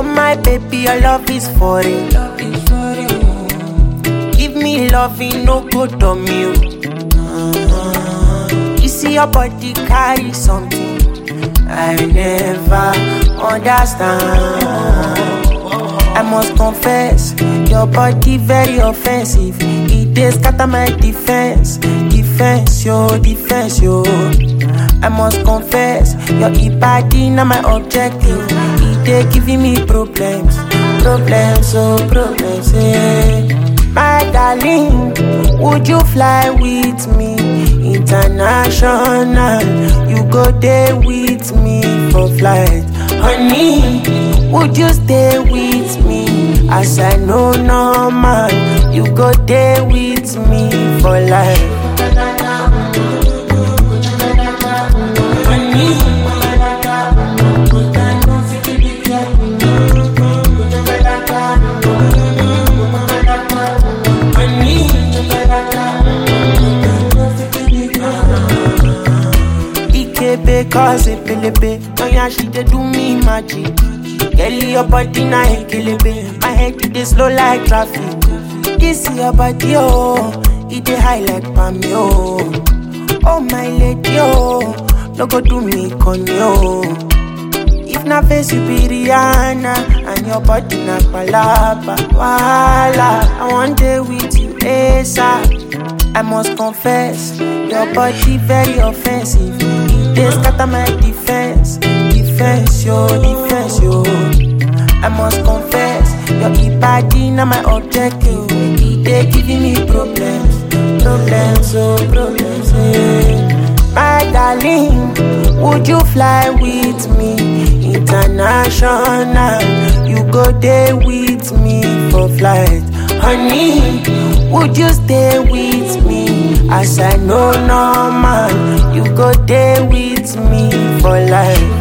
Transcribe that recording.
Oh, my baby, your love is for it. Give me loving, no good on you. You see your body carry something I never understand. I must confess, your body very offensive. It dey scatter my defense, defense, yo, defense, yo. I must confess, your body na my objective. It dey giving me problems, problems, oh problems, yeah. My darling, would you fly with me international? You go there with me for flight, honey. Would you stay with me as I know normal? You go there with me for life. Ikebe cause pelebe Oh yeah, she dey do me magic. Girl, your body na ekelebe My head it dey slow like traffic. This your body oh. It dey high like palm oh Oh my lady oh. No go do me conyo If na face you be Rihanna And your body na palapa Wala I want day with you ASAP I must confess, your body very offensive. It dey scatter my defense, defense, yo, defense, yo. I must confess, your body na my objective. It dey giving me problems, problems, oh problems, yeah. My darling, would you fly with me international? You go there with me for flight, honey. Would you stay with me as I know normal? life.